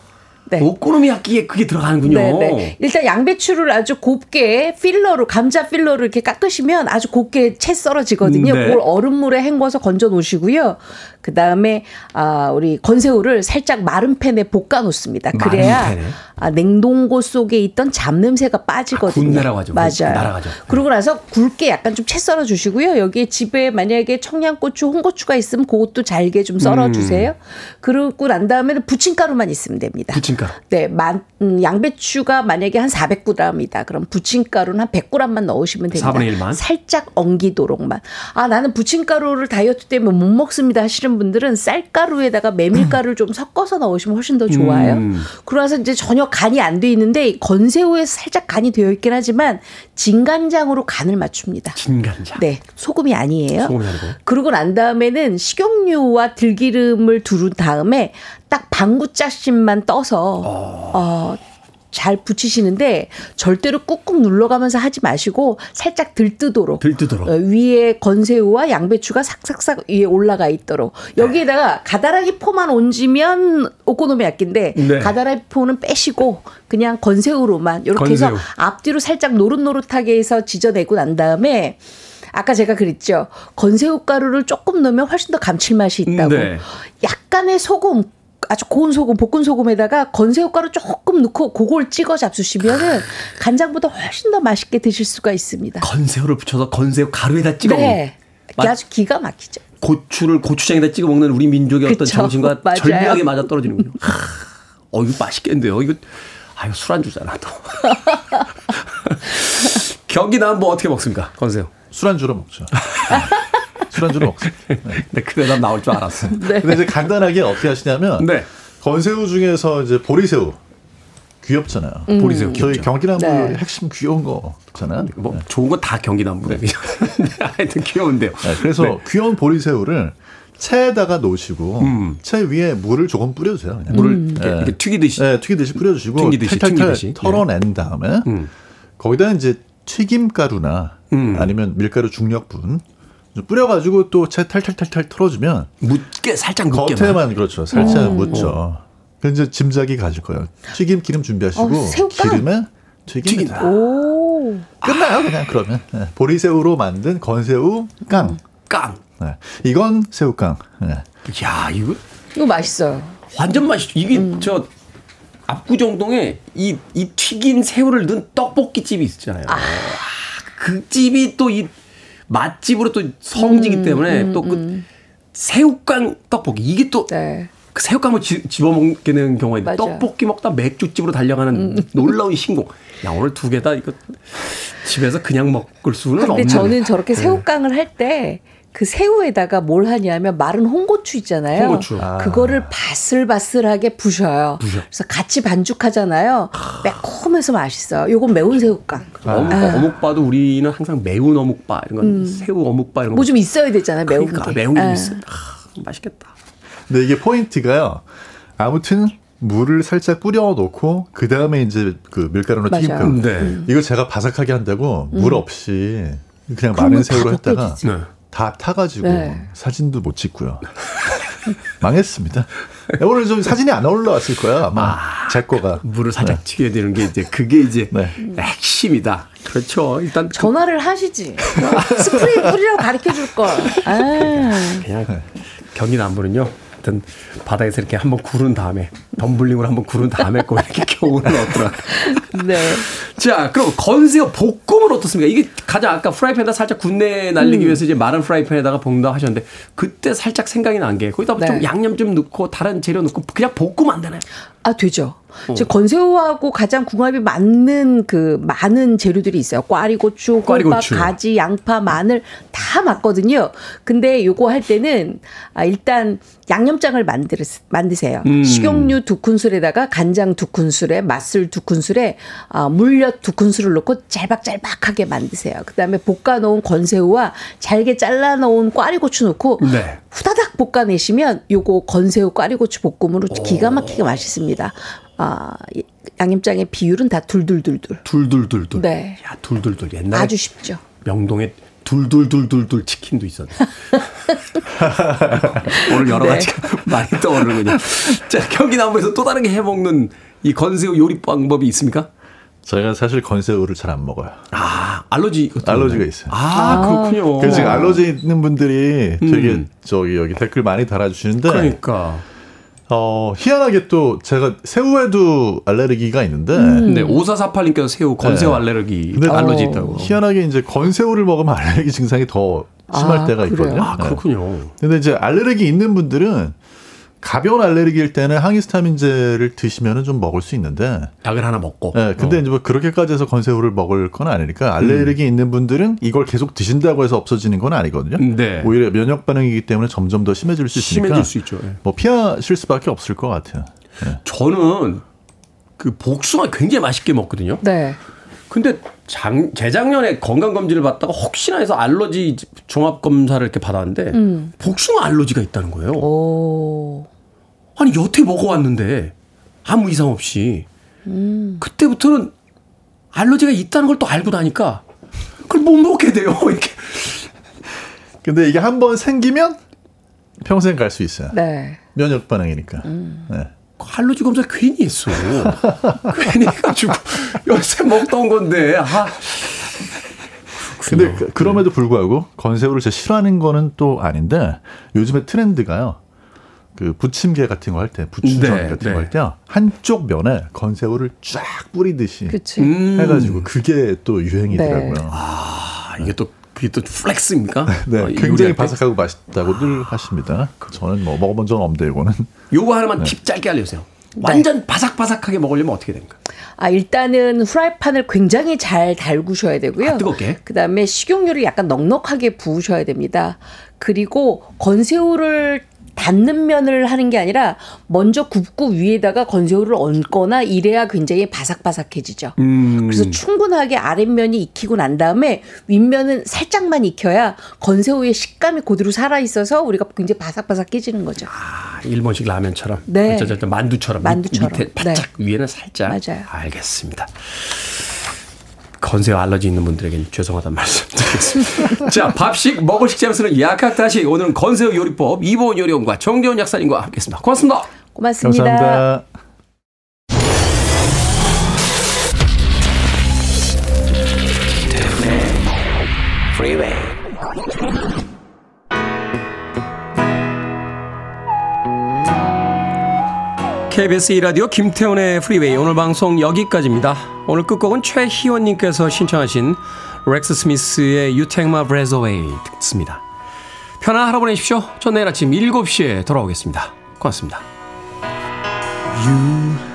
네. 오코노미야끼에 그게 들어가는군요. 네, 네. 일단 양배추를 아주 곱게 필러로 감자 필러로 이렇게 깎으시면 아주 곱게 채 썰어지거든요. 네. 그걸 얼음물에 헹궈서 건져 놓으시고요. 그 다음에 아 우리 건새우를 살짝 마른 팬에 볶아 놓습니다. 그래야 팬에? 아, 냉동고 속에 있던 잡냄새가 빠지거든요. 아, 군내라고 하죠. 맞아요. 날아가죠. 그러고 나서 굵게 약간 좀 채 썰어 주시고요. 여기에 집에 만약에 청양고추, 홍고추가 있으면 그것도 잘게 좀 썰어 주세요. 그러고 난 다음에는 부침가루만 있으면 됩니다. 부침가루. 네, 만, 음, 양배추가 만약에 한 400g이다. 그럼 부침가루는 한 100g만 넣으시면 됩니다. 4분의 1만? 살짝 엉기도록만. 아, 나는 부침가루를 다이어트 때문에 못 먹습니다 하시는 분들은 쌀가루에다가 메밀가루를 좀 섞어서 넣으시면 훨씬 더 좋아요. 음. 그러나서 이제 전혀 간이 안 돼 있는데 이 건새우에 살짝 간이 되어 있긴 하지만 진간장으로 간을 맞춥니다. 진간장. 네, 소금이 아니에요. 소금이 아니고. 그러고 난 다음에는 식용유와 들기름을 두른 다음에 딱 방구 짜심만 떠서 어. 잘 붙이시는데 절대로 꾹꾹 눌러가면서 하지 마시고 살짝 들뜨도록 들뜨도록. 어, 위에 건새우와 양배추가 삭삭삭 위에 올라가 있도록 여기에다가 가다라기 포만 얹으면 오코노미야끼인데 네. 가다라기 포는 빼시고 그냥 건새우로만 이렇게 해서 건새우. 앞뒤로 살짝 노릇노릇하게 해서 지져내고 난 다음에 아까 제가 그랬죠. 건새우 가루를 조금 넣으면 훨씬 더 감칠맛이 있다고. 네. 약간의 소금 아주 고운 소금, 볶은 소금에다가 건새우 가루 조금 넣고 그걸 찍어 잡수시면은 간장보다 훨씬 더 맛있게 드실 수가 있습니다. 건새우를 붙여서 건새우 가루에다 찍어 먹는. 네. 맛- 아주 기가 막히죠. 고추를 고추장에다 찍어 먹는 우리 민족의 어떤 그쵸. 정신과 맞아요. 절묘하게 맞아 떨어지는군요. 하, 어 이거 맛있겠는데요. 이거 아 이거 술안주잖아 또. 경기 남부 어떻게 먹습니까? 건새우. 술안주로 먹죠. 술안주로 먹죠. 네. 근데 그 대답 나올 줄 알았어. 근데 이제 간단하게 어떻게 하시냐면 네. 건새우 중에서 이제 보리새우 귀엽잖아요. 보리새우 저희 귀엽죠. 경기남부 네. 핵심 귀여운 거 있잖아요. 뭐 좋은 건다 경기 남부네. 하여튼 귀여운데요. 네, 그래서 귀여운 보리새우를 채에다가 놓으시고 음. 채 위에 물을 조금 뿌려주세요. 그냥. 물을 음. 이렇게, 네. 이렇게 튀기듯이. 네, 튀기듯이 뿌려주시고 튕기듯이, 탈탈탈 튕기듯이. 털어낸 다음에 음. 거기다 이제 튀김가루나 음. 아니면 밀가루 중력분 좀 뿌려가지고 또 채 탈탈탈탈 털어주면 묻게 살짝 묻게. 겉에만 그렇죠. 살짝 묻죠. 그 이제 짐작이 가실 거예요. 튀김 기름 준비하시고 어? 기름에 튀깁니다. 오. 끝나요 그냥 그러면 네. 보리새우로 만든 건새우 깡. 깡. 네. 이건 새우깡. 네. 야 이거 이거 맛있어요. 완전 맛있죠. 이게 저 압구정동에 이, 이 튀긴 새우를 넣은 떡볶이 집이 있잖아요. 아, 그 집이 또 이 맛집으로 또 성지기 때문에 또그 새우깡 떡볶이 이게 또 네. 그 새우깡을 지- 경우가 있는데 맞아요. 떡볶이 먹다 맥주집으로 달려가는 놀라운 신공. 야 오늘 두 개 다 이거 집에서 그냥 먹을 수는 근데 없는. 저는 저렇게 네. 새우깡을 할 때 그 새우에다가 뭘 하냐면 마른 홍고추 있잖아요. 홍고추. 아. 그거를 바슬바슬하게 부셔요. 그래서 같이 반죽하잖아요. 매콤해서 맛있어요. 요건 매운 새우깡. 어묵, 어묵 바도 우리는 항상 매운 어묵바 이런 건 새우 어묵바 이런 거. 뭐 좀 있어야 되잖아요. 매운 그러니까 게. 매운 게 예. 있어요. 아, 맛있겠다. 근데 이게 포인트가요. 아무튼 물을 살짝 뿌려 놓고 그 다음에 이제 그 맞아요. 튀김가루. 네. 이거 제가 바삭하게 한다고 물 없이 그냥 마른 다 새우로 했다가. 네. 다 타가지고 네. 사진도 못 찍고요. 망했습니다. 오늘 좀 사진이 안 올라왔을 거야 아마 제 거가. 물을 살짝 튀겨야 되는 게 이제 그게 이제 네. 핵심이다. 그렇죠. 일단 그 전화를 하시지. 스프레이 뿌리라고 가르쳐 줄 걸. 아. 그냥 경기 남부는요. 하여튼 바닥에서 이렇게 한번 구른 다음에 덤블링으로 한번 구른 다음에 꼭 이렇게 겨울을 얻더라. 네. 자, 그럼 건새우 볶음은 어떻습니까? 이게 가장 아까 프라이팬에다 살짝 군내 음. 날리기 위해서 이제 마른 프라이팬에다가 볶는다 하셨는데 그때 살짝 생각이 난 게 거기다 좀 네. 양념 좀 넣고 다른 재료 넣고 그냥 볶으면 안 되나요? 아, 되죠. 어. 건새우하고 가장 궁합이 맞는 그 많은 재료들이 있어요. 꽈리 고추, 호박, 꽈리고추. 가지, 양파, 마늘 다 맞거든요. 근데 요거 할 때는 아, 일단 양념장을 만들, 만드세요. 음. 식용유 두 큰술에다가 간장 두 큰술에 맛술 두 큰술에 아, 물엿 두 큰술을 넣고 짤박짤박하게 만드세요. 그다음에 볶아 놓은 건새우와 잘게 잘라 놓은 꽈리 고추 넣고 네. 후다닥 볶아내시면 요거 건새우 꽈리고추 볶음으로 기가 막히게 맛있습니다. 아, 이 양념장의 비율은 다 둘둘둘둘. 둘둘둘둘. 네. 야, 둘둘둘. 옛날에 아주 쉽죠. 명동에 둘둘둘둘둘 치킨도 있었네. 오늘 여러 네. 가지가 많이 떠오르는군요. 자, 경기 남부에서 또 다른 게 해먹는 이 건새우 요리 방법이 있습니까? 저희가 사실 건새우를 잘 안 먹어요. 아, 알러지. 알러지가? 있어요. 아, 그렇군요. 그래서 지금 알러지 있는 분들이 되게 음. 저기 여기 댓글 많이 달아주시는데 그러니까. 어 희한하게 또 제가 새우에도 알레르기가 있는데 네, 5448님께서 새우 건새우 네. 알레르기 근데 알러지 어, 있다고. 희한하게 이제 건새우를 먹으면 알레르기 증상이 더 심할 아, 때가 그래요? 있거든요. 아, 네. 그렇군요. 근데 이제 알레르기 있는 분들은 가벼운 알레르기일 때는 항히스타민제를 드시면은 좀 먹을 수 있는데 약을 하나 먹고. 예, 근데 어. 이제 뭐 그렇게까지 해서 건새우를 먹을 건 아니니까 알레르기 있는 분들은 이걸 계속 드신다고 해서 없어지는 건 아니거든요. 네. 오히려 면역 반응이기 때문에 점점 더 심해질 수 있으니까 심해질 수 있죠. 예. 뭐 피하실 수밖에 없을 것 같아요. 저는 그 복숭아 굉장히 맛있게 먹거든요. 네. 근데 장, 재작년에 건강검진을 받다가 혹시나 해서 알러지 종합검사를 이렇게 받았는데 음. 복숭아 알러지가 있다는 거예요. 오. 아니, 여태 먹어왔는데 아무 이상 없이 음. 그때부터는 알러지가 있다는 걸 또 알고 나니까 그걸 못 먹게 돼요. 이렇게. 근데 이게 한 번 생기면 평생 갈 수 있어요. 네. 면역 반응이니까. 음. 네. 알러지 검사 괜히 했어. 괜히 해가지고 요새 먹던 건데. 아. 근데 그- 그럼에도 불구하고 건새우를 제가 싫어하는 거는 또 아닌데 요즘에 트렌드가요. 그 부침개 같은 거 할 때, 부추전 네, 같은 네. 거할 때요. 한쪽 면에 건새우를 쫙 뿌리듯이 그치. 음. 해가지고 그게 또 유행이더라고요. 네. 아, 이게 또 그게 또 flex입니까? 네, 어, 이 굉장히 요리할 때? 바삭하고 맛있다고들 하십니다. 저는 뭐 먹어본 적은 없는데 이거는 요거 하나만 네. 팁 짧게 알려주세요. 완전 바삭바삭하게 먹으려면 어떻게 됩니까? 아, 일단은 후라이팬을 굉장히 잘 달구셔야 되고요. 아, 뜨겁게? 그다음에 식용유를 약간 넉넉하게 부으셔야 됩니다. 그리고 건새우를 닿는 면을 하는 게 아니라 먼저 굽고 위에다가 건새우를 얹거나 이래야 굉장히 바삭바삭해지죠. 음. 그래서 충분하게 아랫면이 익히고 난 다음에 윗면은 살짝만 익혀야 건새우의 식감이 그대로 살아 있어서 우리가 굉장히 바삭바삭해지는 거죠. 아, 일본식 라면처럼. 네. 만두처럼. 만두처럼. 밑, 에 바짝 위에는 살짝. 맞아요. 알겠습니다. 건새우 알러지 있는 분들에겐 죄송하다는 말씀 드리겠습니다. 자, 밥식 먹을 식재로서는 약학다식 오늘은 건새우 요리법 이보은 요리원과 정재훈 약사님과 함께했습니다. 고맙습니다. 고맙습니다. 감사합니다. KBS 2라디오 김태훈의 프리웨이 오늘 방송 여기까지입니다. 오늘 끝곡은 최희원님께서 신청하신 렉스 스미스의 You Take My Breath Away 듣습니다. 편안한 하루 보내십시오. 전 내일 아침 7시에 돌아오겠습니다. 고맙습니다. You